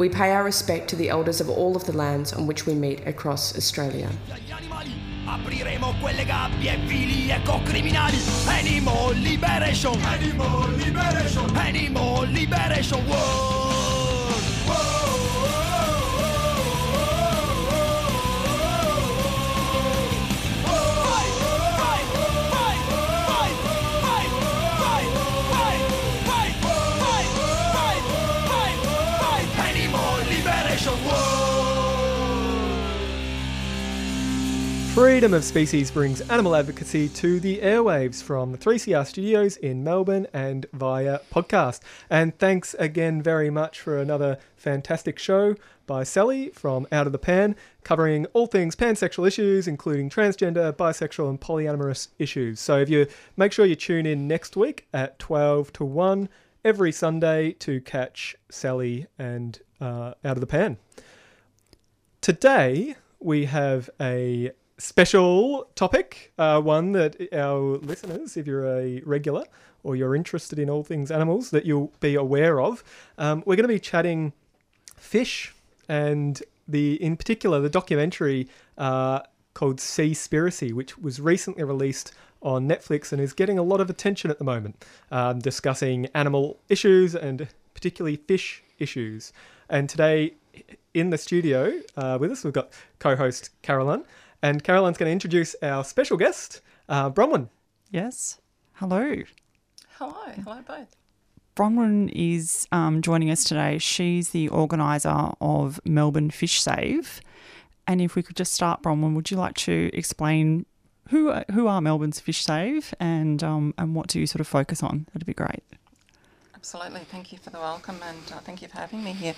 We pay our respect to the elders of all of the lands on which we meet across Australia. Apriremo quelle gabbie vili Animal Liberation. Animal Liberation. Animal Liberation. World Freedom of Species brings animal advocacy to the airwaves from the 3CR studios in Melbourne and via podcast. And thanks again very much for another fantastic show by Sally from Out of the Pan, covering all things pansexual issues, including transgender, bisexual, and polyamorous issues. So if you make sure you tune in next week at 12 to 1 every Sunday to catch Sally and uh, Out of the Pan. Today, we have a special topic, uh, one that our listeners, if you're a regular or you're interested in all things animals, that you'll be aware of. Um, we're going to be chatting fish and the, in particular, the documentary uh, called Seaspiracy, which was recently released on Netflix and is getting a lot of attention at the moment, um, discussing animal issues and particularly fish issues. And today, in the studio uh, with us, we've got co-host Caroline, and Caroline's going to introduce our special guest, uh, Bronwyn. Yes. Hello. Hello, hello both. Bronwyn is um, joining us today. She's the organiser of Melbourne Fish Save. And if we could just start, Bronwyn, would you like to explain who who are Melbourne's Fish Save and um, and what do you sort of focus on? That'd be great. Absolutely. Thank you for the welcome and uh, thank you for having me here.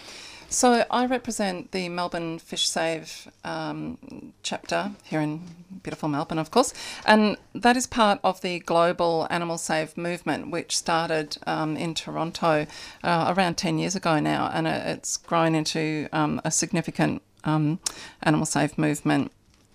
So, I represent the Melbourne Fish Save um, chapter here in beautiful Melbourne, of course, and that is part of the global Animal Save movement, which started um, in Toronto uh, around 10 years ago now, and it's grown into um, a significant um, Animal Save movement.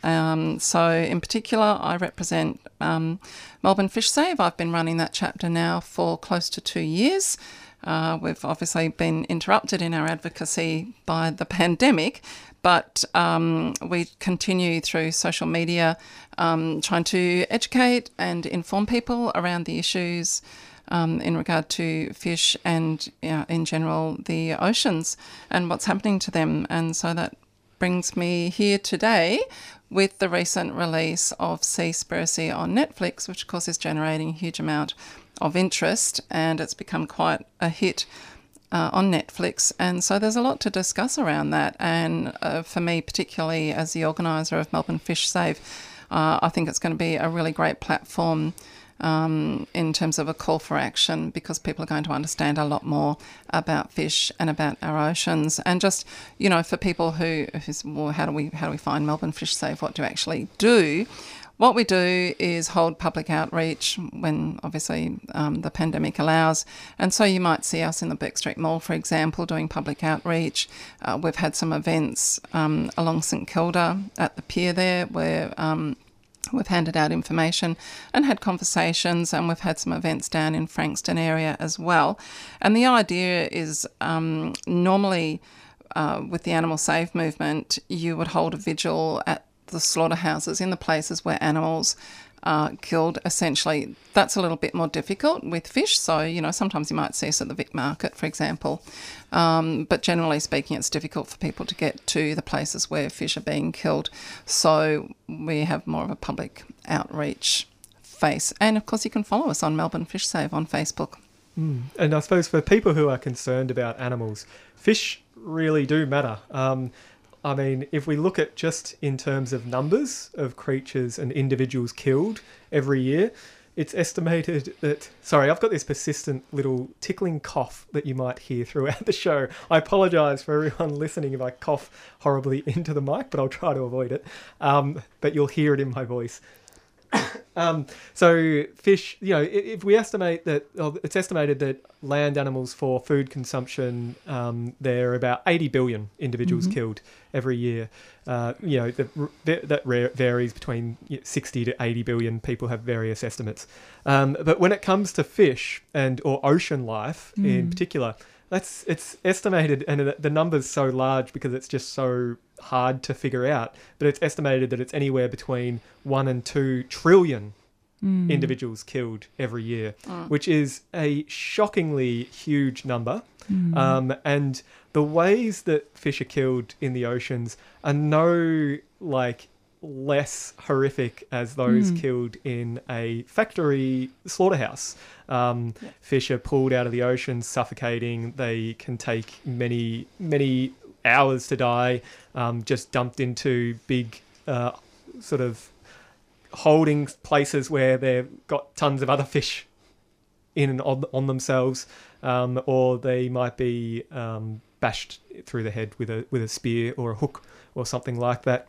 Um, so, in particular, I represent um, Melbourne Fish Save. I've been running that chapter now for close to two years. Uh, we've obviously been interrupted in our advocacy by the pandemic, but um, we continue through social media um, trying to educate and inform people around the issues um, in regard to fish and, uh, in general, the oceans and what's happening to them. And so that brings me here today with the recent release of Seaspiracy on Netflix, which of course is generating a huge amount of interest and it's become quite a hit uh, on Netflix. And so there's a lot to discuss around that. And uh, for me, particularly as the organiser of Melbourne Fish Save, uh, I think it's going to be a really great platform um, in terms of a call for action because people are going to understand a lot more about fish and about our oceans. And just you know, for people who who's well, how do we how do we find Melbourne Fish Save? What do we actually do? What we do is hold public outreach when obviously um, the pandemic allows. And so you might see us in the Bourke Street Mall, for example, doing public outreach. Uh, we've had some events um, along St Kilda at the pier there where um, We've handed out information and had conversations, and we've had some events down in Frankston area as well. And the idea is um, normally uh, with the animal save movement, you would hold a vigil at the slaughterhouses in the places where animals are killed. Essentially, that's a little bit more difficult with fish. So, you know, sometimes you might see us at the Vic Market, for example. Um, but generally speaking, it's difficult for people to get to the places where fish are being killed. So we have more of a public outreach face. And of course, you can follow us on Melbourne Fish Save on Facebook. And I suppose for people who are concerned about animals, fish really do matter. Um, I mean, if we look at just in terms of numbers of creatures and individuals killed every year, it's estimated that. Sorry, I've got this persistent little tickling cough that you might hear throughout the show. I apologise for everyone listening if I cough horribly into the mic, but I'll try to avoid it. Um, but you'll hear it in my voice. um, so fish, you know, if we estimate that, it's estimated that land animals for food consumption, um, there are about 80 billion individuals killed every year. Uh, you know, the, that varies between 60 to 80 billion. People have various estimates. Um, but when it comes to fish and or ocean life in particular, that's it's estimated, and the- the number's so large because it's just so hard to figure out. But it's estimated that it's anywhere between one and two trillion hmm. individuals killed every year, ah. which is a shockingly huge number. Hmm. Um, and the ways that fish are killed in the oceans are no like less horrific as those killed in a factory slaughterhouse. Um, Fish are pulled out of the ocean, suffocating. They can take many, many hours to die, um, just dumped into big, uh, sort of holding places where they've got tons of other fish in and on, on themselves, um, or they might be um, bashed through the head with a with a spear or a hook or something like that.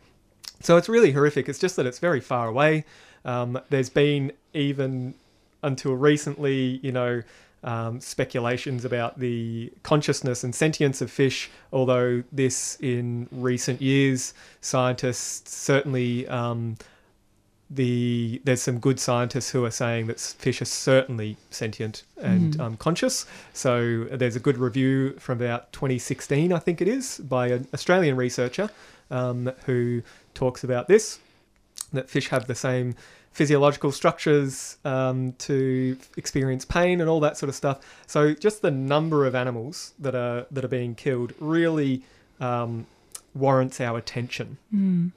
So it's really horrific. It's just that it's very far away. Um, there's been even until recently, you know, um, speculations about the consciousness and sentience of fish. Although this, in recent years, scientists certainly um, the there's some good scientists who are saying that fish are certainly sentient and um, conscious. So there's a good review from about 2016, I think it is, by an Australian researcher um, who talks about this that fish have the same physiological structures um, to experience pain and all that sort of stuff. So just the number of animals that are that are being killed really um, warrants our attention. Hmm.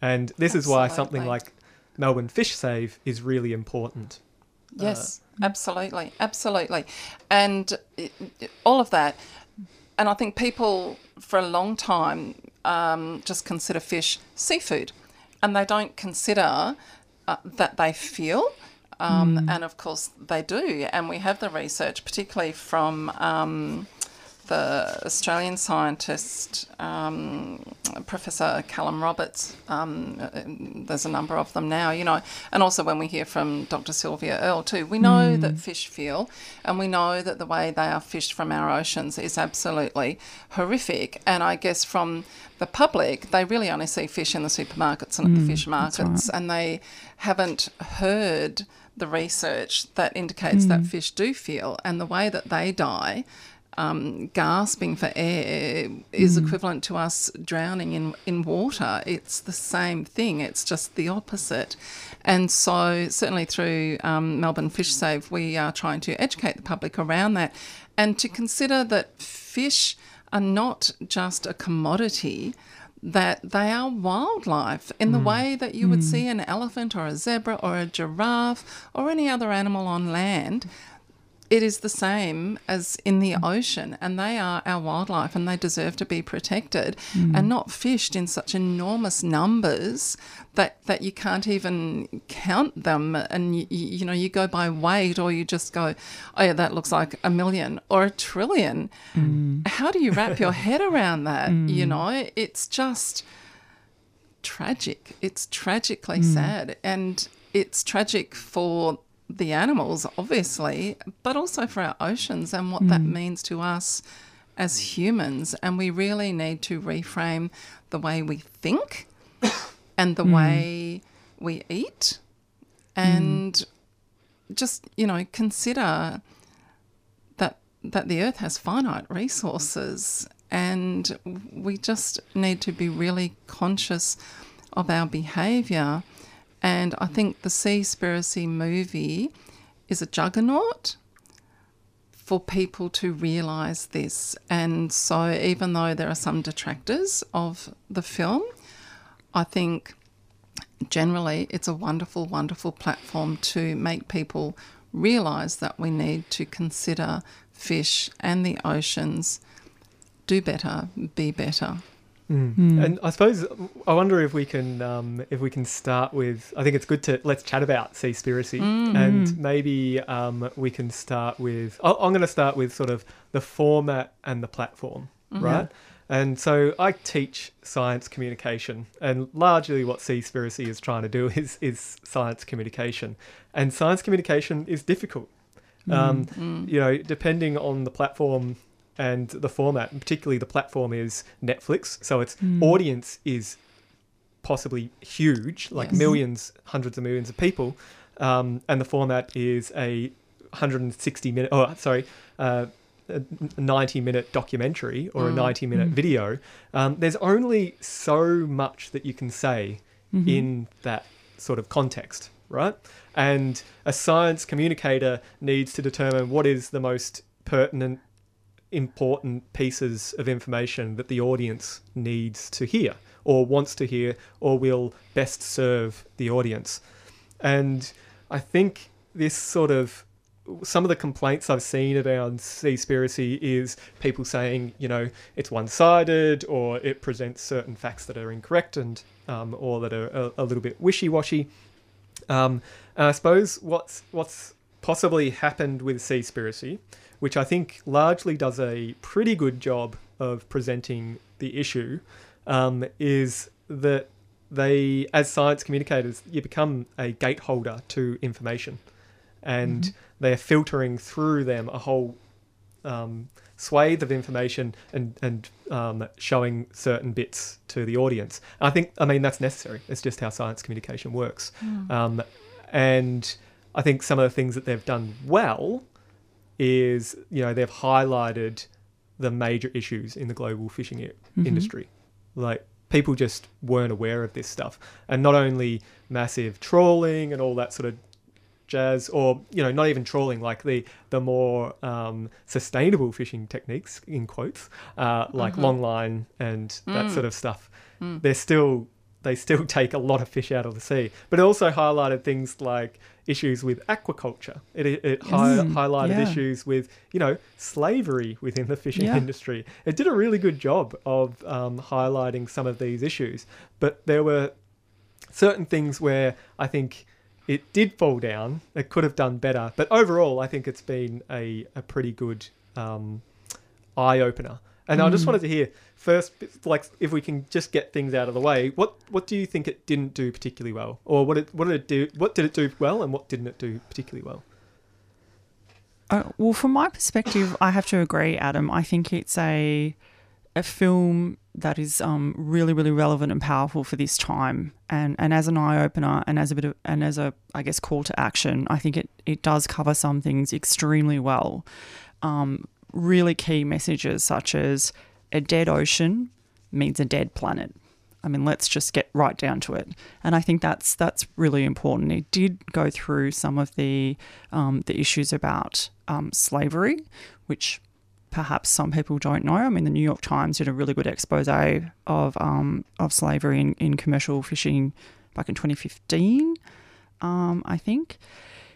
And this is why something Absolutely. like Melbourne Fish Save is really important. Uh, yes, hmm. absolutely, absolutely, and it, it- all of that. And I think people for a long time um, just consider fish seafood, and they don't consider uh, that they feel. Um, And of course, they do. And we have the research, particularly from um, the Australian scientist, um, Professor Callum Roberts. Um, there's a number of them now, you know, and also when we hear from Dr. Sylvia Earle too, we know that fish feel, and we know that the way they are fished from our oceans is absolutely horrific. And I guess from the public, they really only see fish in the supermarkets and at the fish markets, and they haven't heard the research that indicates that fish do feel, and the way that they die um, gasping for air is equivalent to us drowning in, in water. It's the same thing, it's just the opposite. And so, certainly through um, Melbourne Fish Save, we are trying to educate the public around that and to consider that fish are not just a commodity. That they are wildlife in the way that you would see an elephant or a zebra or a giraffe or any other animal on land it is the same as in the mm. ocean, and they are our wildlife, and they deserve to be protected mm. and not fished in such enormous numbers that that you can't even count them. And you, you know, you go by weight, or you just go, oh yeah, that looks like a million or a trillion. Mm. How do you wrap your head around that? You know, it's just tragic. It's tragically sad, and it's tragic for the animals, obviously, but also for our oceans and what that mm. means to us as humans. And we really need to reframe the way we think and the mm. way we eat, mm. and just you know consider that that the earth has finite resources and we just need to be really conscious of our behavior and i think the seaspiracy movie is a juggernaut for people to realize this and so even though there are some detractors of the film i think generally it's a wonderful, wonderful platform to make people realize that we need to consider fish and the oceans do better, be better. Mm. And I suppose I wonder if we can um, if we can start with. I think it's good to let's chat about Seaspiracy, Mm. and maybe um, we can start with. i I'm going to start with sort of the format and the platform, right? And so I teach science communication, and largely what Seaspiracy is trying to do is is science communication, and science communication is difficult. Um, You know, depending on the platform and the format, and particularly the platform is Netflix, so its audience is possibly huge, like Yes. millions, hundreds of millions of people, um, and the format is a 160 minute, oh sorry, uh, a 90 minute documentary or a 90 minute video. Um, there's only so much that you can say in that sort of context, right? And a science communicator needs to determine what is the most pertinent important pieces of information that the audience needs to hear or wants to hear or will best serve the audience. And I think this sort of some of the complaints I've seen about Seaspiracy is people saying, you know, it's one-sided or it presents certain facts that are incorrect and um, or that are a, a little bit wishy-washy. Um, and I suppose what's what's possibly happened with Seaspiracy, which I think largely does a pretty good job of presenting the issue, um, is that they, as science communicators, you become a gateholder to information, and they're filtering through them a whole um, swathe of information and and um, showing certain bits to the audience. I think I mean that's necessary. It's just how science communication works. Um, and I think some of the things that they've done well is you know they've highlighted the major issues in the global fishing i- industry. Like people just weren't aware of this stuff, and not only massive trawling and all that sort of jazz, or you know, not even trawling, like the the more um, sustainable fishing techniques in quotes, uh, like long line and that sort of stuff. They're still they still take a lot of fish out of the sea, but it also highlighted things like issues with aquaculture. It it, hi- Mm, highlighted yeah. issues with you know slavery within the fishing Yeah. industry. It did a really good job of um, highlighting some of these issues, but there were certain things where I think it did fall down. It could have done better, but overall, I think it's been a, a pretty good um, eye opener. And I just wanted to hear first, like, if we can just get things out of the way. What what do you think it didn't do particularly well, or what it what did it do? What did it do well, and what didn't it do particularly well? Uh, well, from my perspective, I have to agree, Adam. I think it's a a film that is um, really, really relevant and powerful for this time, and and as an eye opener, and as a bit of, and as a, I guess, call to action. I think it it does cover some things extremely well. Um, really key messages such as a dead ocean means a dead planet. I mean, let's just get right down to it. And I think that's that's really important. It did go through some of the um, the issues about um, slavery, which perhaps some people don't know. I mean, the New York Times did a really good expose of um, of slavery in, in commercial fishing back in 2015, um, I think.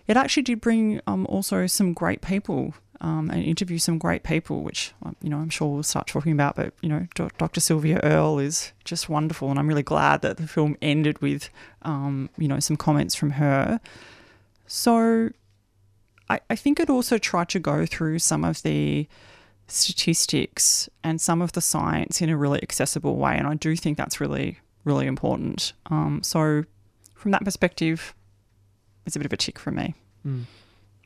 It actually did bring um, also some great people um, and interview some great people, which um, you know I'm sure we'll start talking about. But you know, Dr. Sylvia Earle is just wonderful, and I'm really glad that the film ended with um, you know some comments from her. So, I, I think it also tried to go through some of the statistics and some of the science in a really accessible way, and I do think that's really really important. Um, so, from that perspective, it's a bit of a tick for me.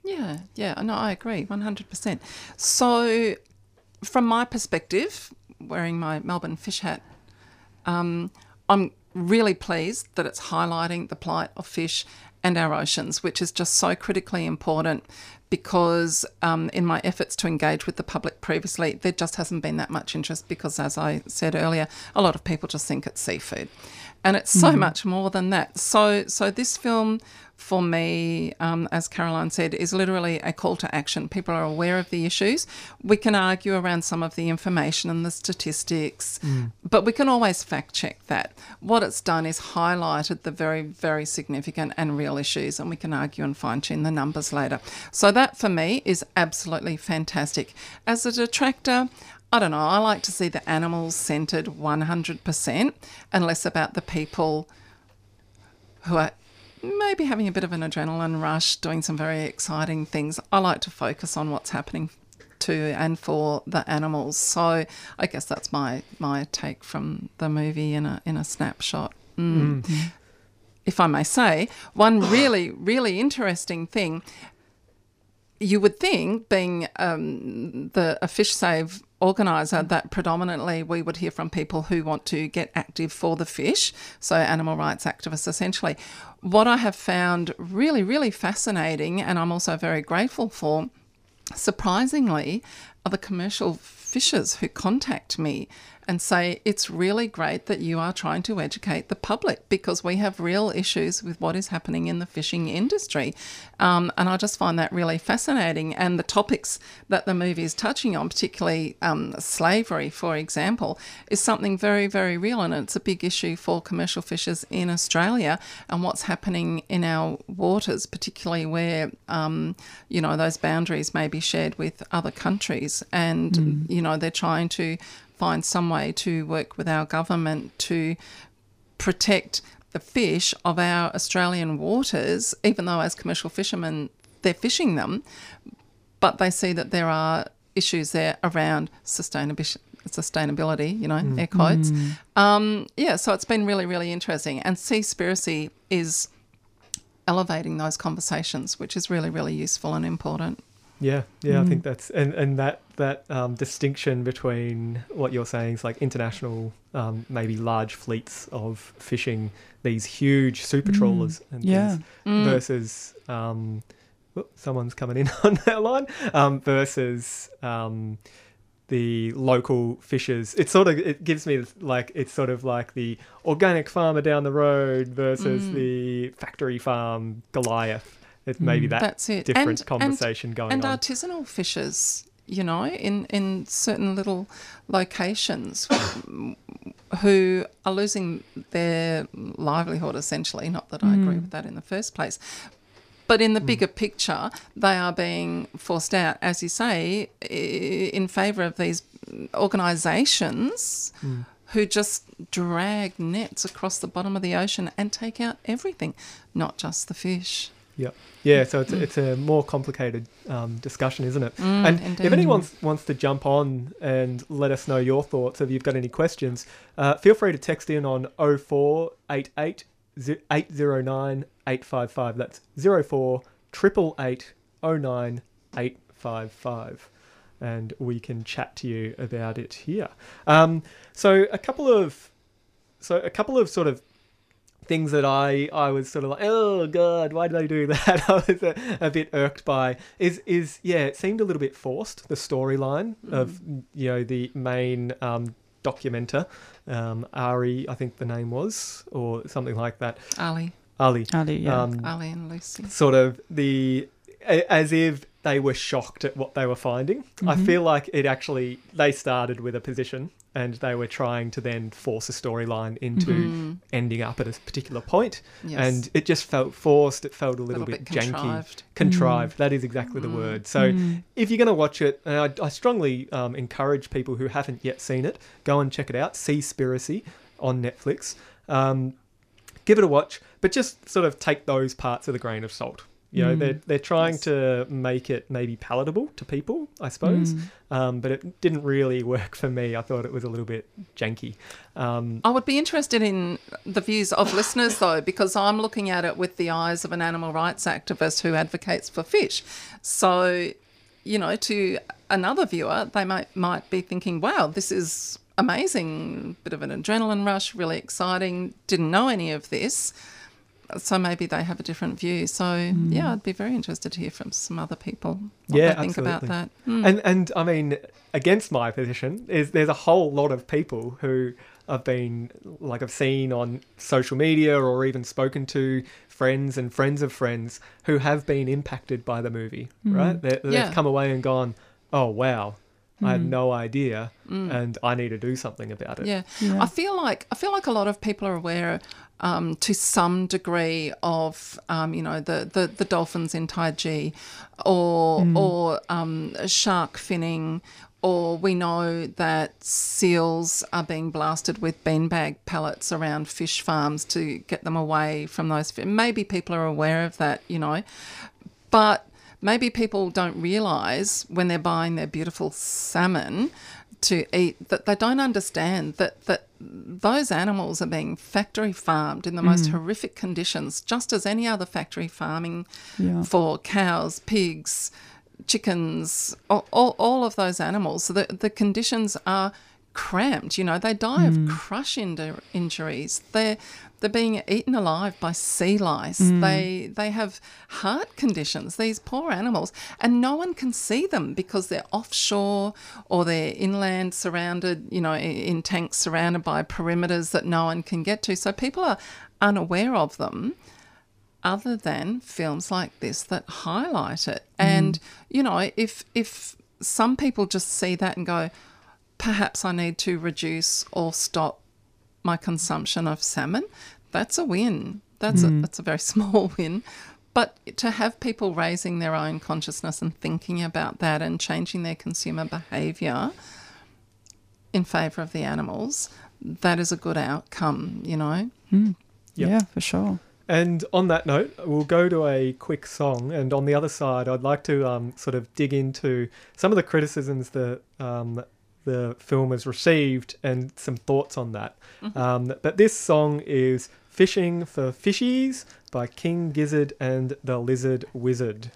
Yeah, yeah, no, I agree, 100%. So, from my perspective, wearing my Melbourne fish hat, um, I'm really pleased that it's highlighting the plight of fish and our oceans, which is just so critically important because um, in my efforts to engage with the public previously, there just hasn't been that much interest because, as I said earlier, a lot of people just think it's seafood. And it's so much more than that. So, so this film, for me, um, as Caroline said, is literally a call to action. People are aware of the issues. We can argue around some of the information and the statistics, but we can always fact check that. What it's done is highlighted the very, very significant and real issues, and we can argue and fine tune the numbers later. So, that for me is absolutely fantastic. As a detractor, I don't know. I like to see the animals centered 100% and less about the people who are maybe having a bit of an adrenaline rush, doing some very exciting things. I like to focus on what's happening to and for the animals. So I guess that's my my take from the movie in a in a snapshot. Mm. If I may say, one really really interesting thing. You would think, being um, the a fish save organiser, that predominantly we would hear from people who want to get active for the fish, so animal rights activists essentially. What I have found really, really fascinating, and I'm also very grateful for, surprisingly, are the commercial fishers who contact me and say it's really great that you are trying to educate the public because we have real issues with what is happening in the fishing industry. Um, and I just find that really fascinating. And the topics that the movie is touching on, particularly um, slavery, for example, is something very, very real. And it's a big issue for commercial fishers in Australia and what's happening in our waters, particularly where, um, you know, those boundaries may be shared with other countries. And, you know, they're trying to find some way to work with our government to protect the fish of our Australian waters, even though as commercial fishermen they're fishing them, but they see that there are issues there around sustainability. Sustainability, you know, mm. air quotes. Mm. Um, yeah, so it's been really, really interesting. And Seaspiracy is elevating those conversations, which is really, really useful and important. Yeah, yeah, I think mm. that's and and that that um, distinction between what you're saying is like international, um, maybe large fleets of fishing these huge super trawlers and Yeah. things versus um, oh, someone's coming in on that line um, versus um, the local fishers. It sort of it gives me like it's sort of like the organic farmer down the road versus the factory farm Goliath. It's maybe that That's it. different And- conversation going and on. artisanal fishers, you know, in, in certain little locations who are losing their livelihood essentially. Not that I mm. agree with that in the first place. But in the mm. bigger picture, they are being forced out, as you say, in favour of these organisations mm. who just drag nets across the bottom of the ocean and take out everything, not just the fish. Yeah, yeah. So it's a, it's a more complicated um, discussion, isn't it? Mm, and indeed. if anyone wants to jump on and let us know your thoughts, if you've got any questions, uh, feel free to text in on 0488 809 855. That's 04 888 09 855. And we can chat to you about it here. Um, so a couple of so a couple of sort of things that I I was sort of like, oh god, why did they do that? I was a, a bit irked by is is yeah, it seemed a little bit forced the storyline of you know the main um, documenter, um, Ari, I think the name was, or something like that. Ali, Ali. Ali, yeah. Um, Ali and Lucy. sort of the as if they were shocked at what they were finding. I Mm-hmm. feel like it actually they started with a position and they were trying to then force a storyline into ending up at a particular point. Mm-hmm. Yes. and it just felt forced. It felt a little, Little bit, bit janky, contrived. Mm. That is exactly the word. So if you're going to watch it, and I, I strongly um, encourage people who haven't yet seen it, go and check it out. See Seaspiracy on Netflix. Um, give it a watch, but just sort of take those parts with a grain of salt. You know, they're they're trying to make it maybe palatable to people, I suppose, um, but it didn't really work for me. I thought it was a little bit janky. Um, I would be interested in the views of listeners, though, because I'm looking at it with the eyes of an animal rights activist who advocates for fish. So, you know, to another viewer, they might might be thinking, "Wow, this is amazing! Bit of an adrenaline rush, really exciting. Didn't know any of this." So maybe they have a different view. So yeah, I'd be very interested to hear from some other people what yeah, they think about that. Mm. And and I mean, against my position is there's a whole lot of people who I've been like I've seen on social media or even spoken to friends and friends of friends who have been impacted by the movie. Right? They, they've Yeah. come away and gone, "Oh wow, I had no idea, and I need to do something about it." Yeah. Yeah. I feel like I feel like a lot of people are aware um, to some degree of um, you know the, the, the dolphins in Taiji or or um, shark finning or we know that seals are being blasted with beanbag pellets around fish farms to get them away from those. fi- Maybe people are aware of that, you know, but maybe people don't realise when they're buying their beautiful salmon to eat that they don't understand that that those animals are being factory farmed in the most mm. horrific conditions, just as any other factory farming Yeah. for cows, pigs, chickens, all, all, all of those animals. So the, the conditions are cramped. You know, they die of mm. crush inju- injuries. They're they're being eaten alive by sea lice. Mm. They they have heart conditions. These poor animals, and no one can see them because they're offshore or they're inland, surrounded. You know, in tanks surrounded by perimeters that no one can get to. So people are unaware of them other than films like this that highlight it. Mm. And you know, if if some people just see that and go, perhaps I need to reduce or stop my consumption of salmon, that's a win. That's a that's a very small win. But to have people raising their own consciousness and thinking about that and changing their consumer behaviour in favour of the animals, that is a good outcome, you know. Yep. Yeah, for sure. And on that note, we'll go to a quick song. And on the other side, I'd like to um, sort of dig into some of the criticisms that um, the film has received and some thoughts on that. Um, but this song is Fishing for Fishies by King Gizzard and the Lizard Wizard.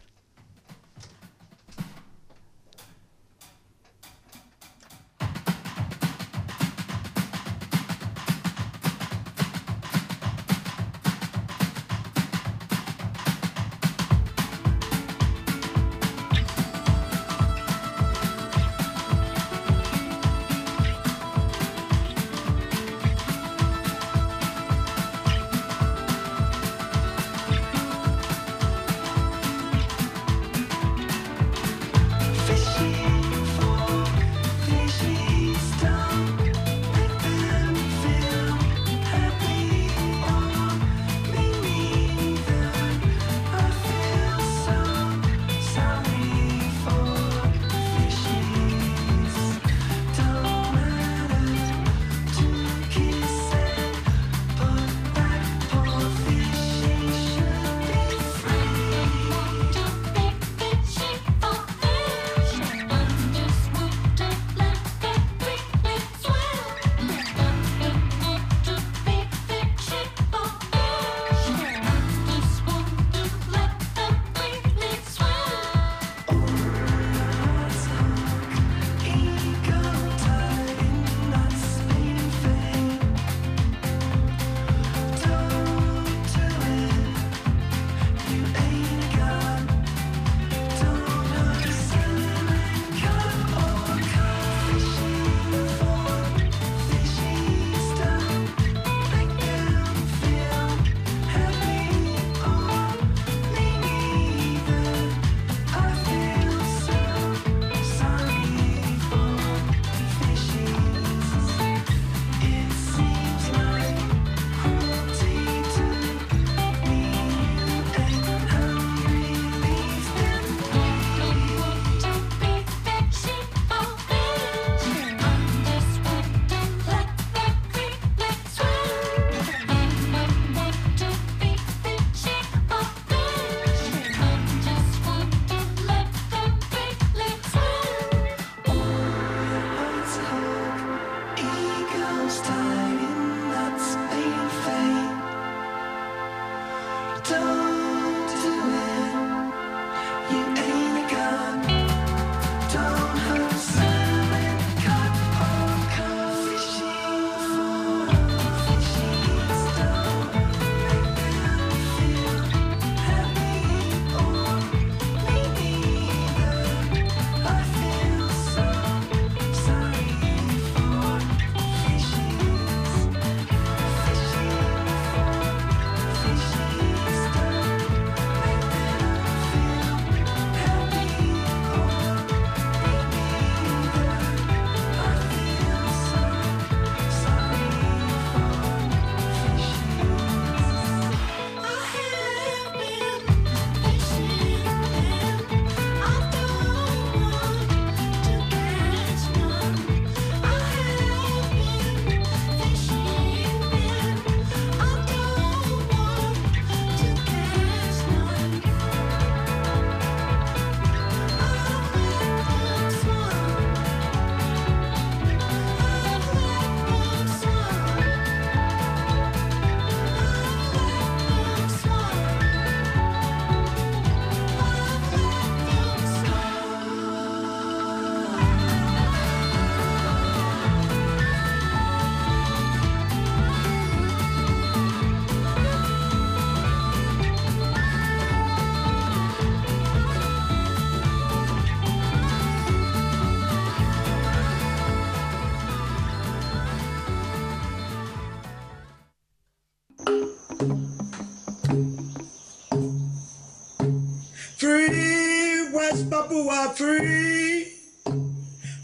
Free.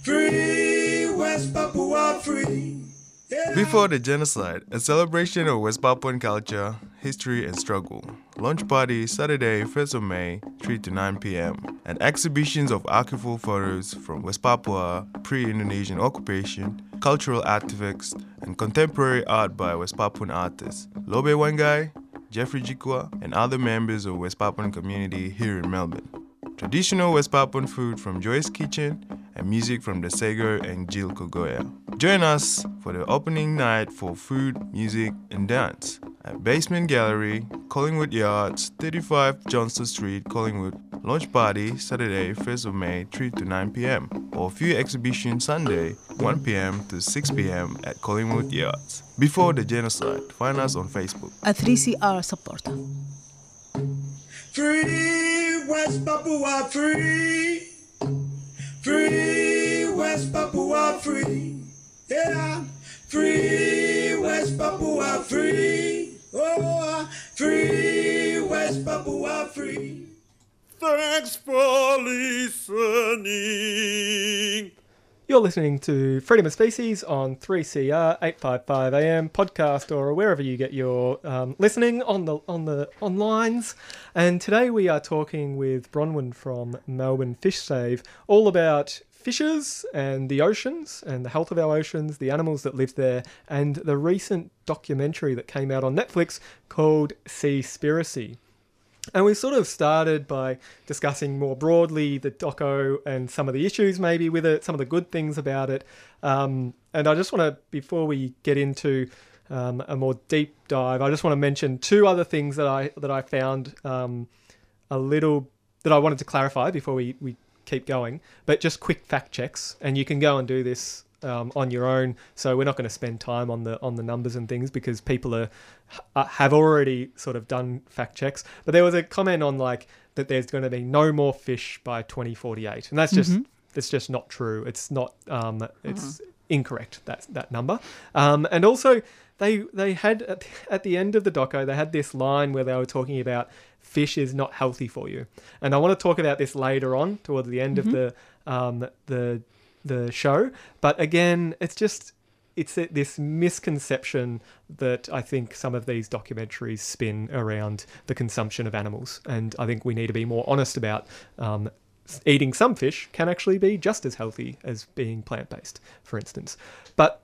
Free West Papua, free. Before the genocide, a celebration of West Papuan culture, history, and struggle. Launch party Saturday, 1st of May, 3 to 9 p.m. And exhibitions of archival photos from West Papua, pre Indonesian occupation, cultural artifacts, and contemporary art by West Papuan artists. Lobe Wangai, Jeffrey Jikwa, and other members of West Papuan community here in Melbourne. Traditional West Papuan food from Joy's Kitchen and music from the Sego and Jill Kogoya. Join us for the opening night for food, music, and dance at Basement Gallery, Collingwood Yards, 35 Johnston Street, Collingwood. Launch party Saturday, 1st of May, 3 to 9 p.m. or view exhibition Sunday, 1 p.m. to 6 p.m. at Collingwood Yards. Before the genocide, find us on Facebook. a 3CR supporter. Free West Papua, free. Free West Papua, free. Yeah. Free West Papua, free. Oh, free West Papua, free. Thanks for listening. You're listening to Freedom of Species on 3CR 855 AM podcast or wherever you get your um, listening on the on the on lines. And today we are talking with Bronwyn from Melbourne Fish Save all about fishes and the oceans and the health of our oceans, the animals that live there, and the recent documentary that came out on Netflix called Seaspiracy. And we sort of started by discussing more broadly the doco and some of the issues maybe with it, some of the good things about it. Um, and I just want to, before we get into um, a more deep dive, I just want to mention two other things that I that I found um, a little that I wanted to clarify before we, we keep going. But just quick fact checks, and you can go and do this um, on your own. So we're not going to spend time on the on the numbers and things because people are have already sort of done fact checks. But there was a comment on like that there's going to be no more fish by 2048, and that's just that's just not true. It's not um, it's incorrect that that number. Um, and also they they had at, at the end of the doco they had this line where they were talking about fish is not healthy for you, and I want to talk about this later on towards the end of the um, the the show. But again, it's just it's this misconception that I think some of these documentaries spin around the consumption of animals, and I think we need to be more honest about. Um, Eating some fish can actually be just as healthy as being plant based, for instance. But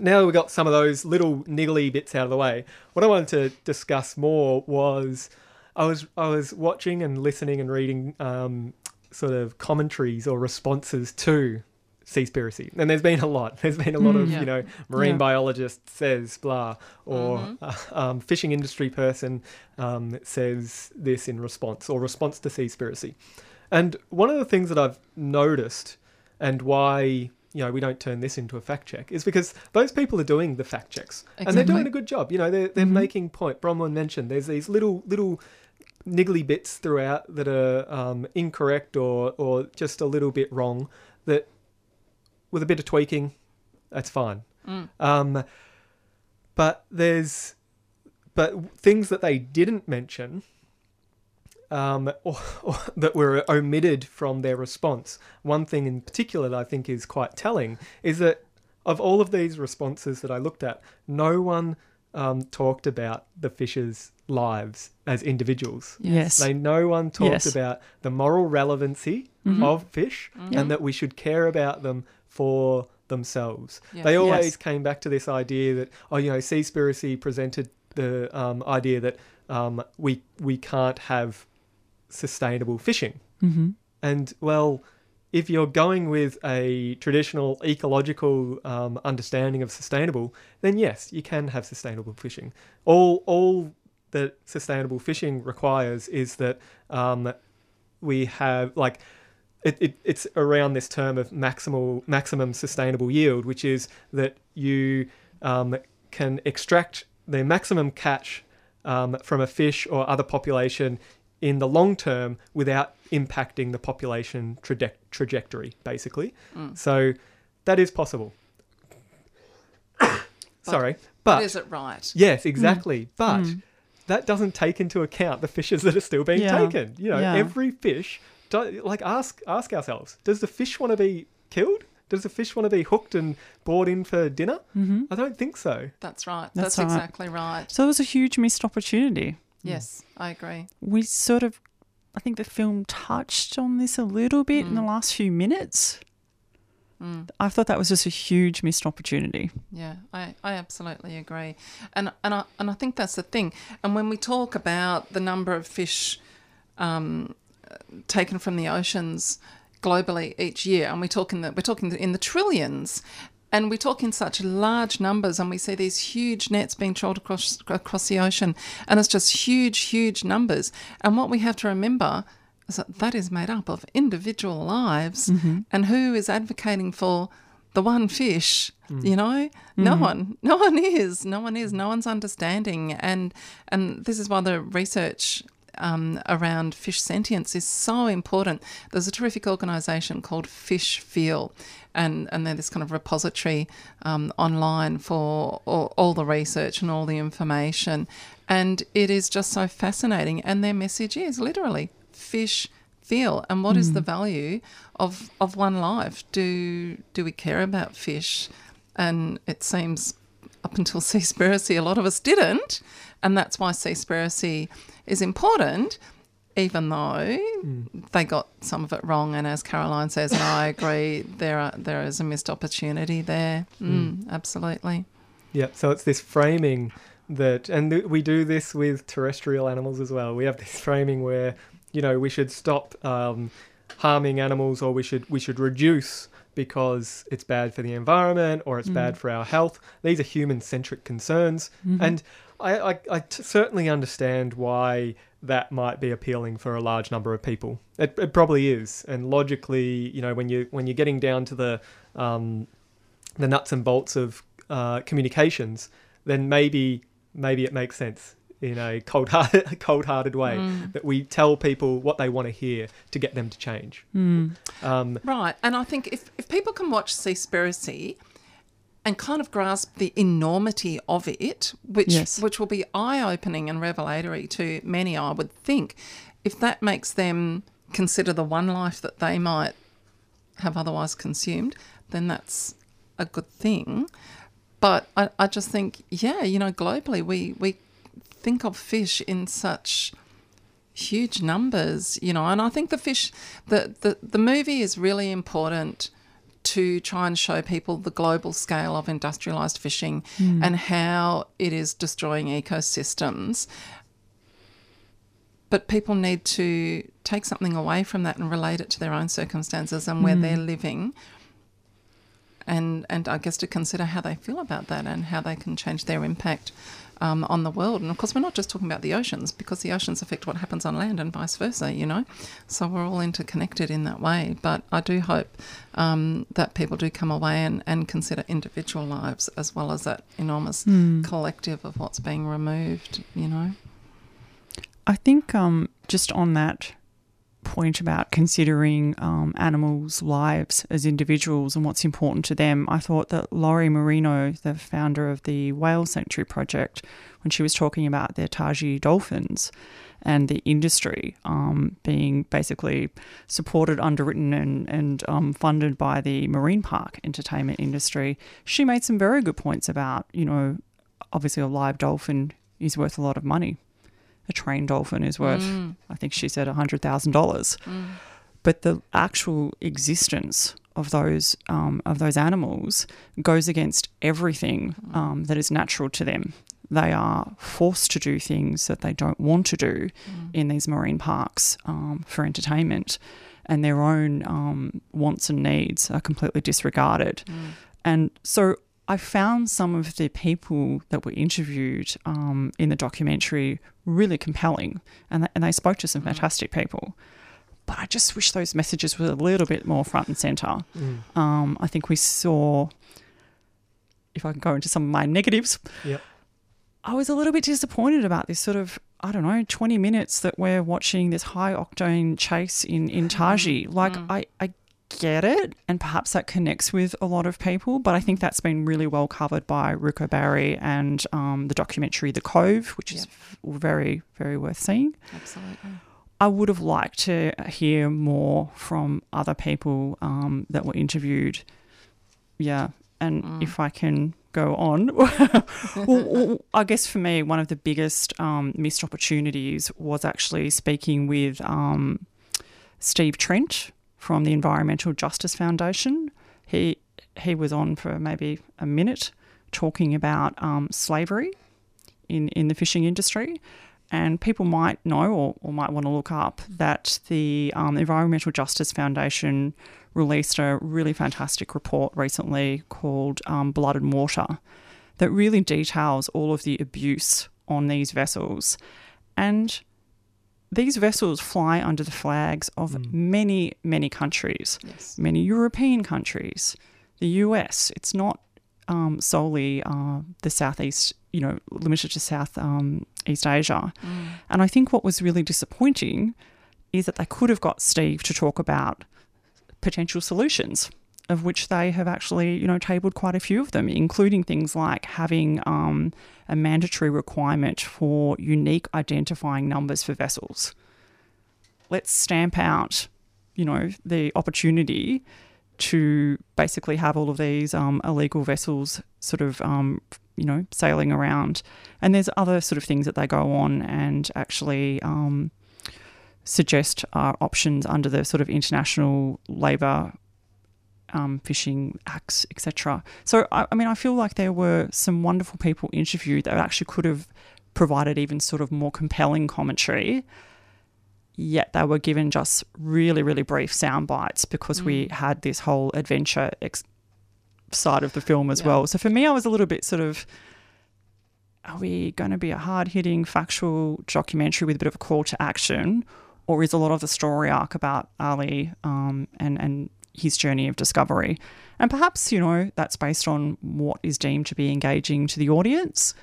now that we got some of those little niggly bits out of the way, what I wanted to discuss more was I was I was watching and listening and reading um, sort of commentaries or responses to Seaspiracy, and there's been a lot. There's been a lot of Yeah. you know marine Yeah. biologist says blah or uh, um, fishing industry person um, says this in response or response to Seaspiracy. And one of the things that I've noticed and why you know we don't turn this into a fact check is because those people are doing the fact checks and they're doing a good job. You know, they're they're making point. Bronwyn mentioned there's these little little niggly bits throughout that are um, incorrect or or just a little bit wrong that with a bit of tweaking that's fine. Um, but there's but things that they didn't mention um, or, or that were omitted from their response. One thing in particular that I think is quite telling is that of all of these responses that I looked at, no one um, talked about the fish's lives as individuals. Yes. They no one talked Yes. about the moral relevancy of fish and that we should care about them for themselves. Yeah. They always Yes. came back to this idea that oh, you know, Seaspiracy presented the um, idea that um, we we can't have sustainable fishing. Mm-hmm. And well, if you're going with a traditional ecological um, understanding of sustainable, then yes, you can have sustainable fishing. All all that sustainable fishing requires is that um, we have like it, it, it's around this term of maximal maximum sustainable yield, which is that you um, can extract the maximum catch um, from a fish or other population in the long term without impacting the population traje- trajectory, basically. So that is possible. sorry, But but is it right? yes, exactly. But Mm. that doesn't take into account the fishes that are still being Yeah. taken. You know, Yeah. every fish. Do, like ask ask ourselves: Does the fish want to be killed? Does the fish want to be hooked and brought in for dinner? Mm-hmm. I don't think so. That's right. That's That's, right. exactly right. So it was a huge missed opportunity. Yes, I agree. We sort of, I think the film touched on this a little bit in the Mm. last few minutes. I thought that was just a huge missed opportunity. Yeah, I, I absolutely agree, and and I and I think that's the thing. And when we talk about the number of fish um, taken from the oceans globally each year, and we talk in the we're talking in the trillions, and we talk in such large numbers, and we see these huge nets being trolled across across the ocean, and it's just huge, huge numbers. And what we have to remember is that that is made up of individual lives, mm-hmm. and who is advocating for the one fish mm. you know? No mm-hmm. one no one is no one is no one's understanding. And and this is why the research um, around fish sentience is so important. There's a terrific organization called fish feel and and they're this kind of repository um, online for all, all the research and all the information. And it is just so fascinating. And their message is literally fish feel. And what is the value of of one life? Do do we care about fish? And it seems up until Seaspiracy a lot of us didn't. And that's why Seaspiracy is important even though they got some of it wrong and as Caroline says and I agree there are there is a missed opportunity there. Mm, absolutely. Yeah, so it's this framing that, and th- we do this with terrestrial animals as well. We have this framing where, you know, we should stop um, harming animals, or we should we should reduce because it's bad for the environment or it's bad for our health. These are human-centric concerns, and I, I, I t- certainly understand why that might be appealing for a large number of people. It, it probably is, and logically, you know, when you when you're getting down to the um, the nuts and bolts of uh, communications, then maybe maybe it makes sense in a cold hearted cold hearted way that we tell people what they want to hear to get them to change. Um, Right. And I think if, if people can watch Seaspiracy and kind of grasp the enormity of it, which Yes. which will be eye opening and revelatory to many, I would think, if that makes them consider the one life that they might have otherwise consumed, then that's a good thing. But I, I just think, yeah, you know, globally we, we think of fish in such huge numbers, you know, and I think the fish, the, the, the movie is really important to try and show people the global scale of industrialized fishing hmm. and how it is destroying ecosystems. But people need to take something away from that and relate it to their own circumstances and where they're hmm. living. And, and I guess to consider how they feel about that and how they can change their impact um, on the world. And of course, we're not just talking about the oceans because the oceans affect what happens on land and vice versa, you know. So we're all interconnected in that way. But I do hope um, that people do come away and, and consider individual lives as well as that enormous collective of what's being removed, you know. I think um, just on that point about considering um, animals' lives as individuals and what's important to them, I thought that Lori Marino, the founder of the Whale Sanctuary Project, when she was talking about their Taiji dolphins and the industry um, being basically supported, underwritten, and, and um, funded by the marine park entertainment industry, she made some very good points about, you know, obviously a live dolphin is worth a lot of money a trained dolphin is worth, I think she said, $100,000. But the actual existence of those um, of those animals goes against everything um, that is natural to them. They are forced to do things that they don't want to do in these marine parks um, for entertainment, and their own um, wants and needs are completely disregarded. And so I found some of the people that were interviewed um, in the documentary really compelling, and they, and they spoke to some fantastic people. But I just wish those messages were a little bit more front and center. Um, I think we saw, if I can go into some of my negatives, Yep. I was a little bit disappointed about this sort of, I don't know, 20 minutes that we're watching this high octane chase in, in Taiji. Like, I, I get it, and perhaps that connects with a lot of people. But I think that's been really well covered by Ric O'Barry and um, the documentary The Cove, which is very, very worth seeing. Absolutely. I would have liked to hear more from other people um, that were interviewed. Yeah, and if I can go on, well, well, I guess for me, one of the biggest um, missed opportunities was actually speaking with um, Steve Trent from the Environmental Justice Foundation. He he was on for maybe a minute talking about um, slavery in, in the fishing industry. And people might know or, or might want to look up that the um, Environmental Justice Foundation released a really fantastic report recently called um, Blood and Water that really details all of the abuse on these vessels. And these vessels fly under the flags of many, many countries, Yes. many European countries, the US. It's not um, solely uh, the Southeast, you know, limited to South um, East Asia. And I think what was really disappointing is that they could have got Steve to talk about potential solutions, of which they have actually, you know, tabled quite a few of them, including things like having um, a mandatory requirement for unique identifying numbers for vessels. Let's stamp out, you know, the opportunity to basically have all of these um, illegal vessels sort of, um, you know, sailing around. And there's other sort of things that they go on and actually um, suggest options under the sort of international labour um, fishing acts, etc. So, I, I mean, I feel like there were some wonderful people interviewed that actually could have provided even sort of more compelling commentary. Yet they were given just really, really brief sound bites because we had this whole adventure ex- side of the film as Yeah. well. So for me, I was a little bit sort of are we going to be a hard hitting factual documentary with a bit of a call to action? Or is a lot of the story arc about Ali um, and, and his journey of discovery? And perhaps, you know, that's based on what is deemed to be engaging to the audience.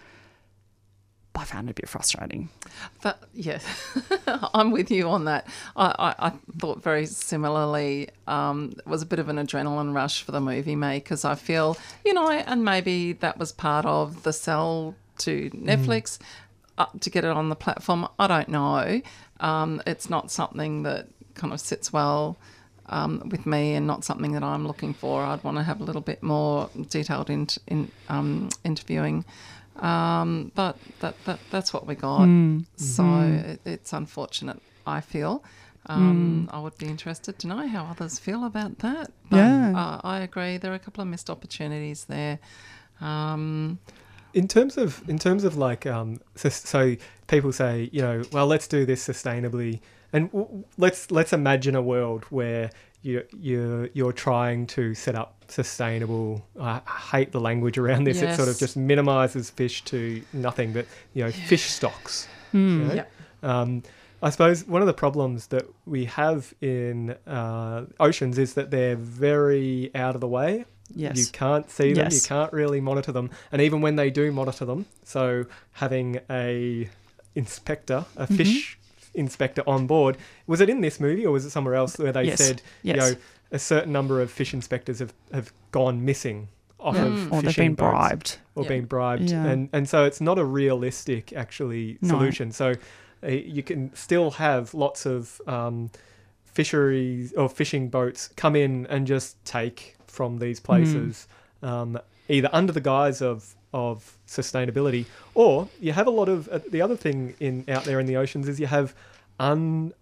But I found it a bit frustrating. But yeah, I'm with you on that. I, I, I thought very similarly. Um, it was a bit of an adrenaline rush for the movie makers. I feel, you know, and maybe that was part of the sell to Netflix uh, to get it on the platform. I don't know. Um, it's not something that kind of sits well. Um, with me, and not something that I'm looking for. I'd want to have a little bit more detailed in, in um, interviewing um, but that, that that's what we got. So it, it's unfortunate. I feel. Um, I would be interested to know how others feel about that. But, Yeah. uh, I agree. There are a couple of missed opportunities there. Um, in terms of in terms of like um so, so people say you know well let's do this sustainably and w- let's let's imagine a world where you you you're trying to set up sustainable I hate the language around this it sort of just minimizes fish to nothing but you know fish stocks you know? Yep. um, I suppose one of the problems that we have in uh, oceans is that they're very out of the way. Yes. You can't see them, yes. you can't really monitor them. And even when they do monitor them, so having a inspector, a Mm-hmm. fish inspector on board, was it in this movie or was it somewhere else where they Yes. said, Yes. you know, a certain number of fish inspectors have, have gone missing off Yeah. of or they've been boats bribed. or Yeah. being bribed, Yeah. and and so it's not a realistic actually No. solution. So uh, you can still have lots of um, fisheries or fishing boats come in and just take from these Hmm. places, um, either under the guise of of sustainability, or you have a lot of uh, the other thing in out there in the oceans is you have un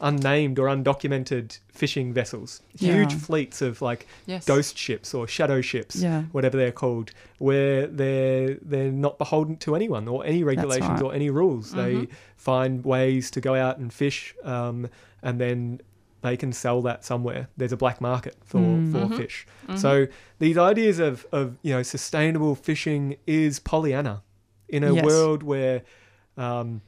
unnamed or undocumented fishing vessels, huge fleets of like Yes. ghost ships or shadow ships, Yeah. whatever they're called, where they're they're not beholden to anyone or any regulations right. or any rules. They find ways to go out and fish, um, and then they can sell that somewhere. There's a black market for, for fish. So these ideas of, of you know sustainable fishing is Pollyanna in a Yes. world where um,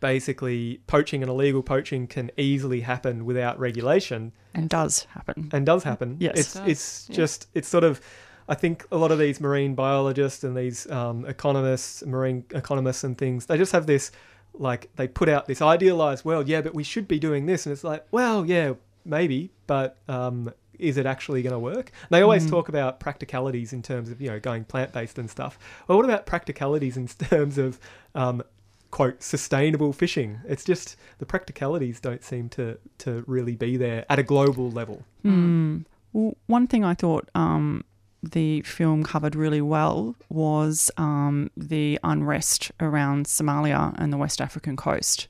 basically poaching and illegal poaching can easily happen without regulation and does happen. and does happen. Yes. it's It does, it's yeah. just it's sort of. I think a lot of these marine biologists and these um, economists, marine economists and things, they just have this like they put out this idealized world. Yeah, but we should be doing this, and it's like, well, yeah, maybe, but um, is it actually going to work? And they always talk about practicalities in terms of you know going plant based and stuff. Well, what about practicalities in terms of um, quote sustainable fishing? It's just the practicalities don't seem to to really be there at a global level. Mm. Well, one thing I thought um, the film covered really well was um, the unrest around Somalia and the West African coast,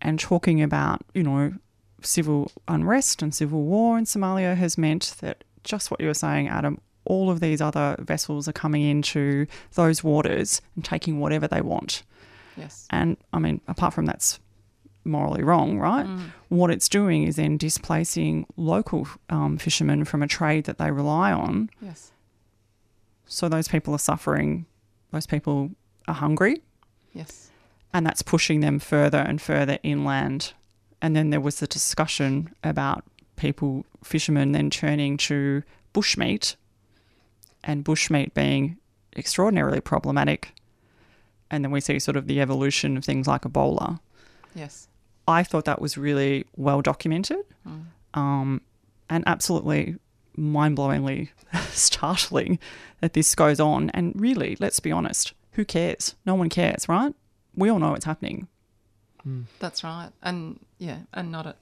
and talking about you know civil unrest and civil war in Somalia has meant that just what you were saying, Adam. All of these other vessels are coming into those waters and taking whatever they want. Yes. And I mean, apart from that's morally wrong, right? What it's doing is then displacing local um, fishermen from a trade that they rely on. Yes. So those people are suffering, those people are hungry, Yes. and that's pushing them further and further inland. And then there was the discussion about people, fishermen, then turning to bushmeat, and bushmeat being extraordinarily problematic. And then we see sort of the evolution of things like Ebola. Yes. I thought that was really well documented um, and absolutely mind blowingly startling that this goes on. And really, let's be honest, who cares? No one cares, right? We all know it's happening. That's right. And yeah, and not a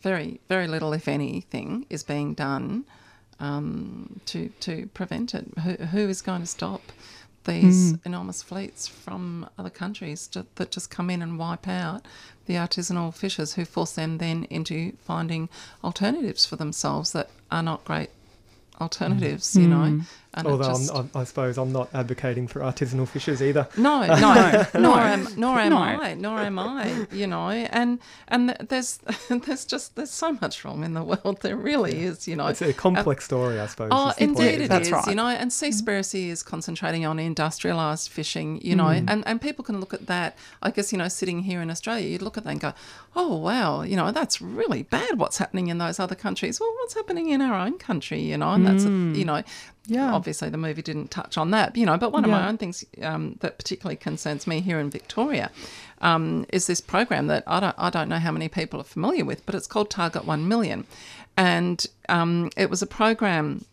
very, very little, if anything, is being done um, to to prevent it. Who, who is going to stop these mm. enormous fleets from other countries to, that just come in and wipe out the artisanal fishers, who force them then into finding alternatives for themselves that are not great alternatives, you mm. know. Mm. And Although just- I'm, I'm, I suppose I'm not advocating for artisanal fishers either. no, no, nor am nor am No. I, nor am I. You know, and and there's there's just there's so much wrong in the world. There really is. You know, It's a complex uh, story, I suppose. Oh, is the point. indeed it is. That's right. You know, and mm. Seaspiracy is concentrating on industrialised fishing. You know, mm. and, and people can look at that. I guess you know, sitting here in Australia, you'd look at that and go, "Oh wow, you know, that's really bad. What's happening in those other countries? Well, what's happening in our own country? You know, and that's a, you know, Yeah. Obviously, the movie didn't touch on that. You know, but one of my own things um, that particularly concerns me here in Victoria um, is this program that I don't I don't know how many people are familiar with, but it's called Target One Million, and um, it was a program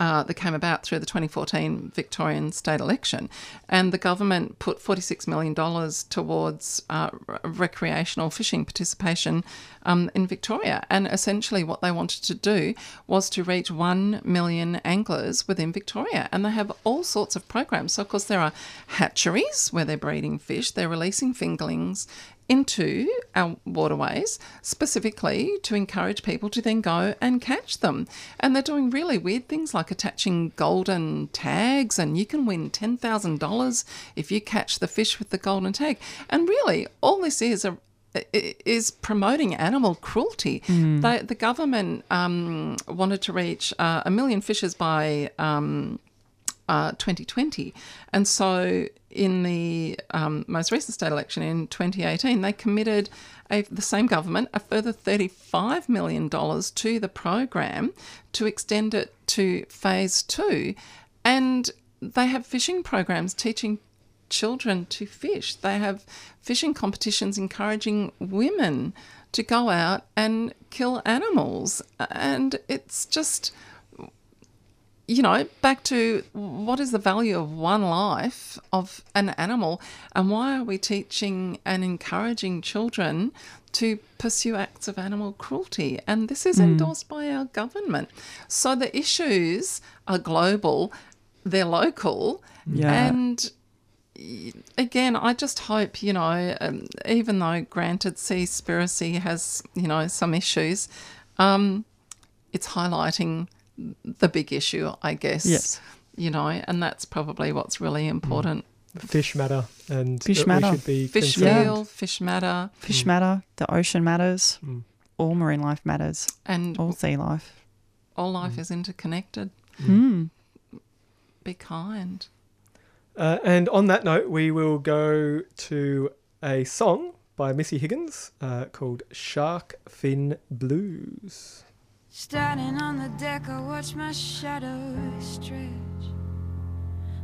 uh, that came about through the 2014 Victorian state election. And the government put $46 million towards uh, re- recreational fishing participation um, in Victoria. And essentially, what they wanted to do was to reach 1 million anglers within Victoria. And they have all sorts of programs. So, of course, there are hatcheries where they're breeding fish, they're releasing fingerlings into our waterways specifically to encourage people to then go and catch them. And they're doing really weird things like attaching golden tags, and you can win $10,000 if you catch the fish with the golden tag. And really, all this is a i- is promoting animal cruelty. They, the government um, wanted to reach uh, a million fishers by um, uh, 2020. And so in the um, most recent state election in 2018, they committed a, the same government a further $35 million to the program to extend it to phase two. And they have fishing programs teaching children to fish. They have fishing competitions encouraging women to go out and kill animals. And it's just you know, back to what is the value of one life of an animal, and why are we teaching and encouraging children to pursue acts of animal cruelty? And this is endorsed by our government. So the issues are global, they're local, Yeah. and again, I just hope, you know, um, even though granted Seaspiracy has, you know, some issues, um, it's highlighting the big issue, I guess. Yes. You know, and that's probably what's really important. Fish matter, and Fish matter. we should be Fish concerned. feel, fish matter, Fish matter, the ocean matters, Mm. all marine life matters, and all sea life. all life is interconnected. Mm. Be kind. Uh, and on that note, we will go to a song by Missy Higgins uh, called Shark Fin Blues. Standing on the deck, I watch my shadow stretch.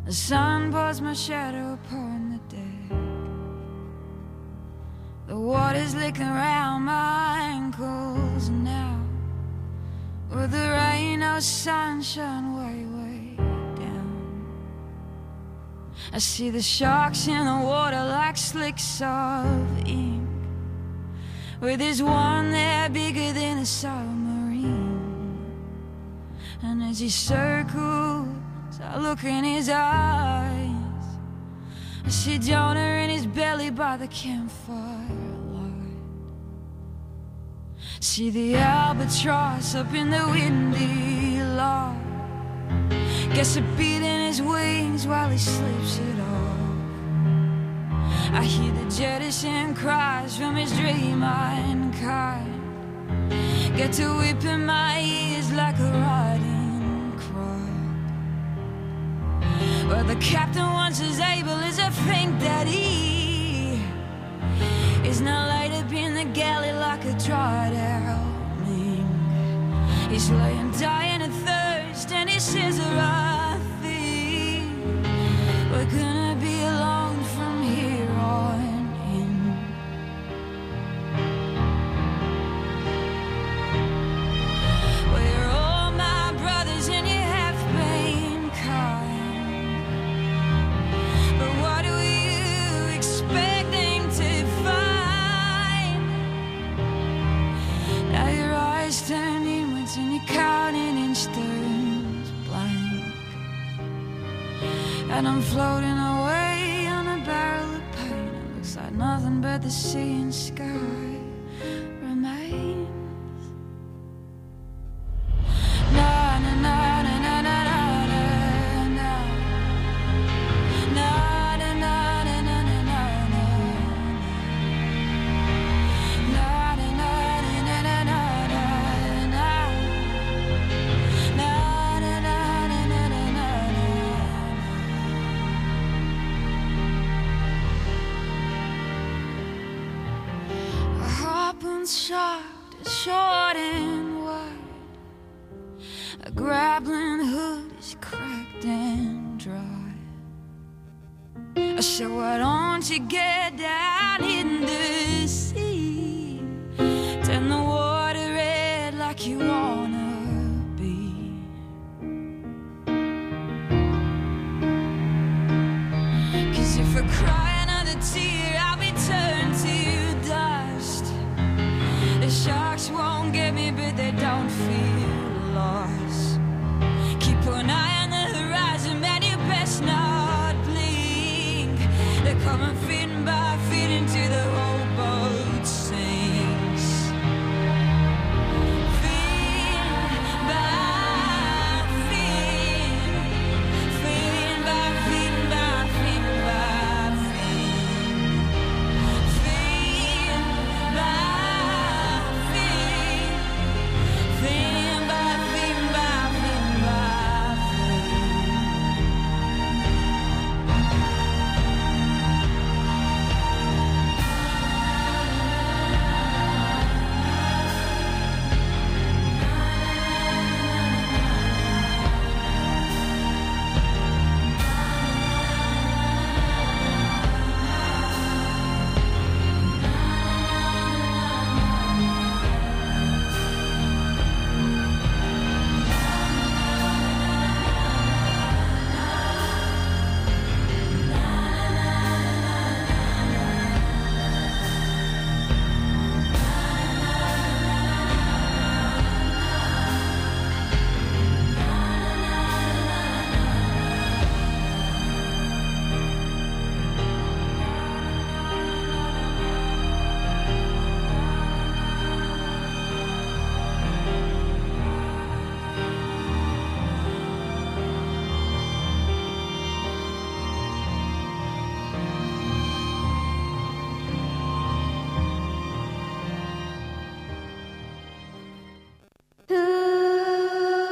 The sun pours my shadow upon the deck. The water's licking around my ankles now. With the rain or sunshine way, way down. I see the sharks in the water like slicks of ink. Where there's one there bigger than a submarine. And as he circles, I look in his eyes. I see Jonah in his belly by the campfire light. See the albatross up in the windy loft. Guess a beat in his wings while he sleeps it off. I hear the jettison cries from his dreaming kind. Get to whip in my ears like a riding Well, the captain once as able as I think that he is now laid up in the galley like a dried out. He's laying dying of And I'm floating away on a barrel of pain. It looks like nothing but the sea and sky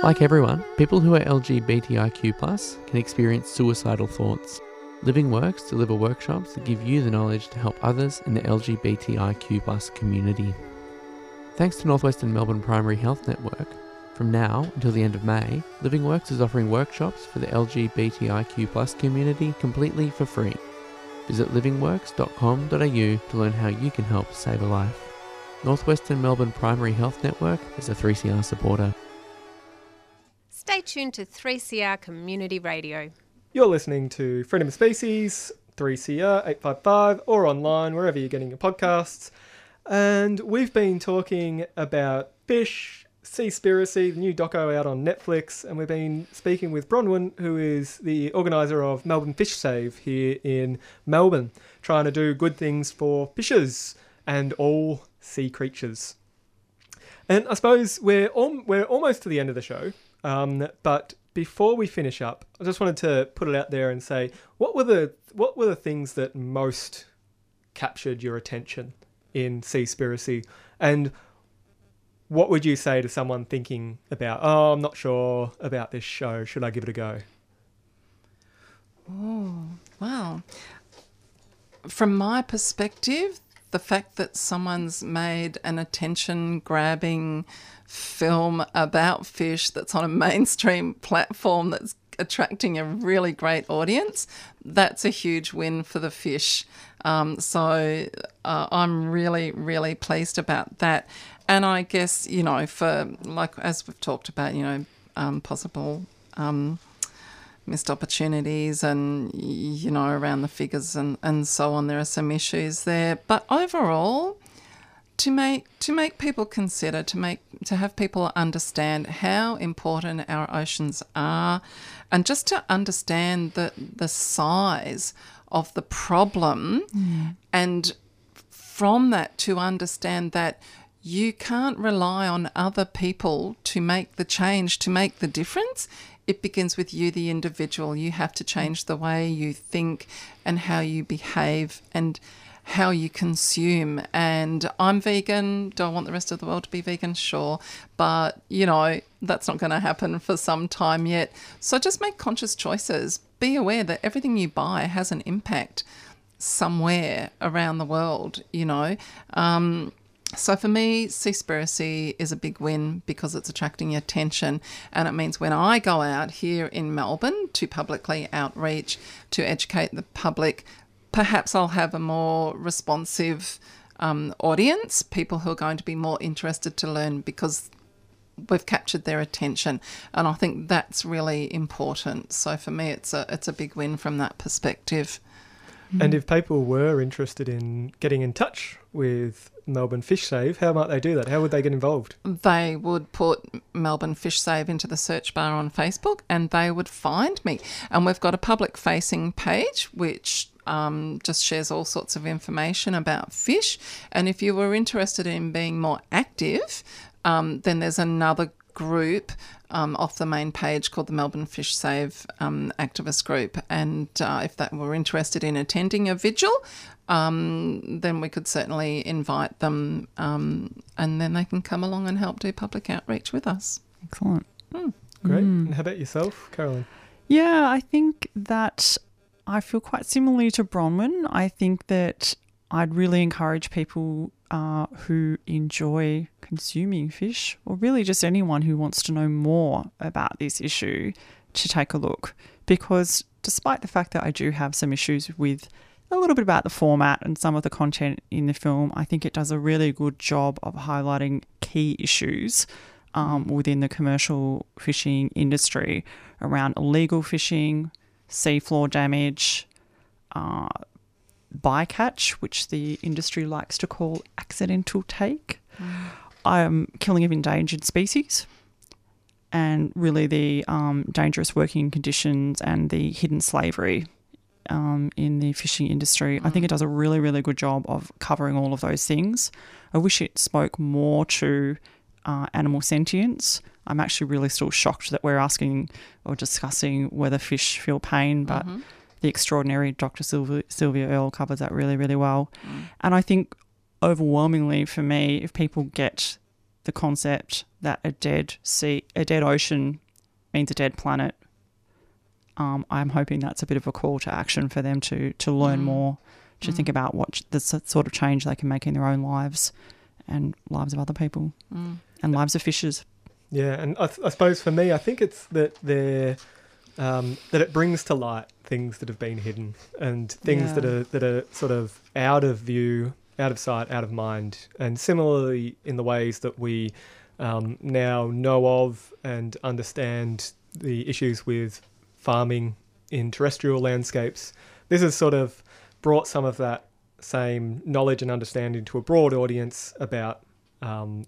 Like everyone, people who are LGBTIQ can experience suicidal thoughts. Living Works deliver workshops that give you the knowledge to help others in the LGBTIQ community. Thanks to Northwestern Melbourne Primary Health Network, from now until the end of May, Living Works is offering workshops for the LGBTIQ community completely for free. Visit livingworks.com.au to learn how you can help save a life. Northwestern Melbourne Primary Health Network is a 3CR supporter. Stay tuned to 3CR Community Radio. You're listening to Freedom of Species, 3CR 855, or online, wherever you're getting your podcasts. And we've been talking about fish, Seaspiracy, the new doco out on Netflix, and we've been speaking with Bronwyn, who is the organiser of Melbourne Fish Save here in Melbourne, trying to do good things for fishers and all sea creatures. And I suppose we're we're almost to the end of the show, um, but before we finish up, I just wanted to put it out there and say what were the what were the things that most captured your attention in Seaspiracy, and what would you say to someone thinking about oh I'm not sure about this show, should I give it a go? Oh, wow. From my perspective, the fact that someone's made an attention grabbing film about fish that's on a mainstream platform that's attracting a really great audience, that's a huge win for the fish. Um, so uh, I'm really, really pleased about that. And I guess, you know, for like as we've talked about, you know, um, possible. Um, missed opportunities and you know around the figures and, and so on there are some issues there. But overall to make to make people consider to make to have people understand how important our oceans are and just to understand the the size of the problem mm. and from that to understand that you can't rely on other people to make the change to make the difference it begins with you, the individual. You have to change the way you think and how you behave and how you consume. And I'm vegan. Do I want the rest of the world to be vegan? Sure. But, you know, that's not going to happen for some time yet. So just make conscious choices. Be aware that everything you buy has an impact somewhere around the world, you know. Um, so for me, Seaspiracy is a big win because it's attracting attention, and it means when I go out here in Melbourne to publicly outreach to educate the public, perhaps I'll have a more responsive um, audience, people who are going to be more interested to learn because we've captured their attention, and I think that's really important. So for me, it's a it's a big win from that perspective. And if people were interested in getting in touch with Melbourne Fish Save, how might they do that? How would they get involved? they would put Melbourne Fish Save into the search bar on Facebook and they would find me. And we've got a public facing page which um, just shares all sorts of information about fish. And if you were interested in being more active, um, then there's another group um, off the main page called the Melbourne Fish Save um, Activist Group. And uh, if that were interested in attending a vigil, um, then we could certainly invite them um, and then they can come along and help do public outreach with us. Excellent. Great. And how about yourself, Carolyn? Yeah, I think that I feel quite similarly to Bronwyn. I think that I'd really encourage people uh, who enjoy consuming fish, or really just anyone who wants to know more about this issue, to take a look. Because despite the fact that I do have some issues with a little bit about the format and some of the content in the film, I think it does a really good job of highlighting key issues um, within the commercial fishing industry around illegal fishing, seafloor damage, uh, bycatch, which the industry likes to call accidental take, um, killing of endangered species, and really the um, dangerous working conditions and the hidden slavery um, in the fishing industry. I think it does a really, really good job of covering all of those things. I wish it spoke more to uh, animal sentience. I'm actually really still shocked that we're asking or discussing whether fish feel pain, but the extraordinary Dr. Sylvia, Sylvia Earle covers that really, really well. And I think overwhelmingly for me, if people get the concept that a dead sea, a dead ocean means a dead planet, um, I'm hoping that's a bit of a call to action for them to to learn more, to think about what the sort of change they can make in their own lives and lives of other people and lives of fishes. Yeah, and I, th- I suppose for me, I think it's that they're um, that it brings to light things that have been hidden and things that are that are sort of out of view, out of sight, out of mind, and similarly in the ways that we um, now know of and understand the issues with farming in terrestrial landscapes. This has sort of brought some of that same knowledge and understanding to a broad audience about um,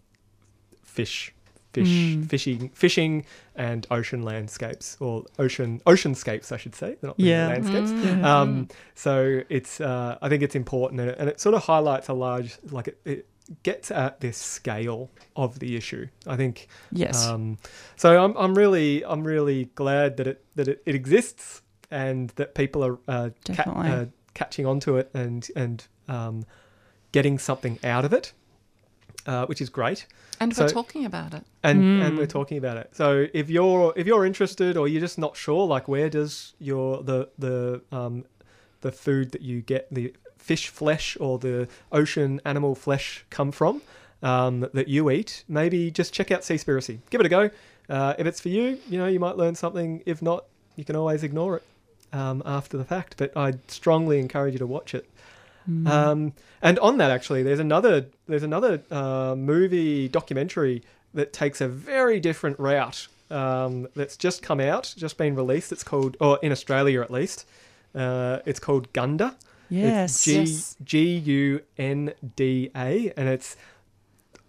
fish, fish, Mm. fishing, fishing, and ocean landscapes or ocean oceanscapes, I should say. They're not really Yeah. landscapes. Mm. Um, so it's uh, I think it's important and it, and it sort of highlights a large like it, it gets at this scale of the issue. I think Yes. um, so I'm, I'm really I'm really glad that it that it, it exists and that people are uh, ca- Definitely. uh, catching onto it and and um, getting something out of it, uh, which is great. And we're talking about it. And and Mm. we're talking about it. So if you're if you're interested or you're just not sure, like where does your the the um, the food that you get the fish flesh or the ocean animal flesh come from um, that you eat, maybe just check out Seaspiracy. Give it a go. Uh, if it's for you, you know you might learn something. If not, you can always ignore it um, after the fact. But I'd strongly encourage you to watch it. Mm. Um, and on that, actually, there's another there's another uh, movie documentary that takes a very different route. Um, that's just come out, just been released. It's called, or in Australia at least, uh, it's called Gunda. yes. It's G U N D A, and it's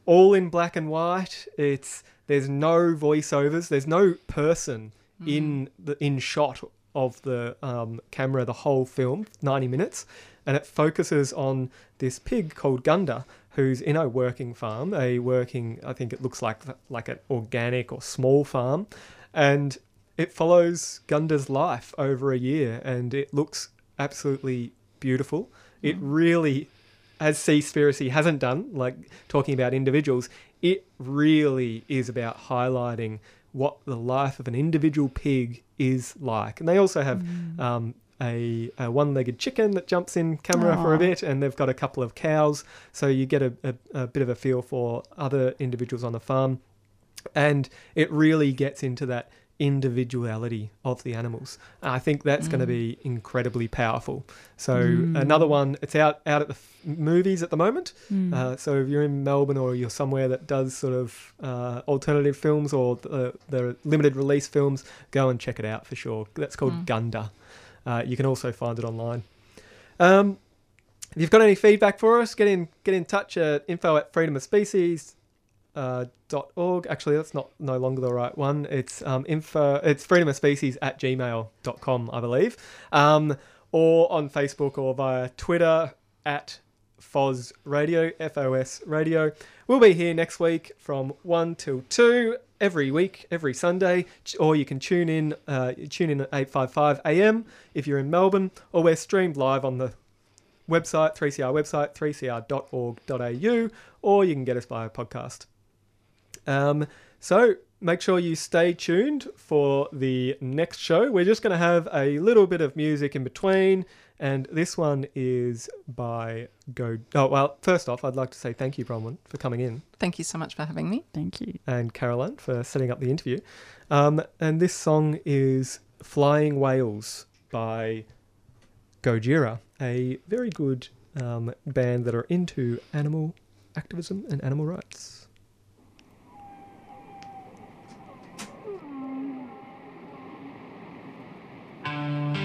all in black and white. It's there's no voiceovers. There's no person in the in shot of the um, camera the whole film, ninety minutes, and it focuses on this pig called Gunda, who's in a working farm, a working I think it looks like like an organic or small farm, and it follows Gunda's life over a year, and it looks absolutely beautiful. It really, as Seaspiracy hasn't done, like talking about individuals, it really is about highlighting what the life of an individual pig is like. And they also have um, a, a one-legged chicken that jumps in camera for a bit, and they've got a couple of cows, so you get a, a, a bit of a feel for other individuals on the farm and it really gets into that individuality of the animals. And I think that's going to be incredibly powerful. So another one, it's out out at the f- movies at the moment. Mm. Uh, so if you're in Melbourne or you're somewhere that does sort of uh, alternative films or the, the limited release films, go and check it out for sure. That's called Gunda. Uh, you can also find it online. Um, if you've got any feedback for us, get in get in touch at info at uh, dot org. Actually, that's not no longer the right one. It's um, info. It's freedom of species at gmail.com, I believe, um, or on Facebook or via Twitter at FOS Radio, FOS Radio. We'll be here next week from one till two every week, every Sunday, or you can tune in. Uh, tune in at eight five five AM if you're in Melbourne, or we're streamed live on the website, 3CR website, 3cr.org.au, or you can get us via podcast. Um, so make sure you stay tuned for the next show. We're just going to have a little bit of music in between, and this one is by Go. Oh well, first off, I'd like to say thank you, Bronwyn, for coming in, Thank you so much for having me. Thank you. and Caroline for setting up the interview. Um, and this song is "Flying Whales" by Gojira, a very good um, band that are into animal activism and animal rights. You've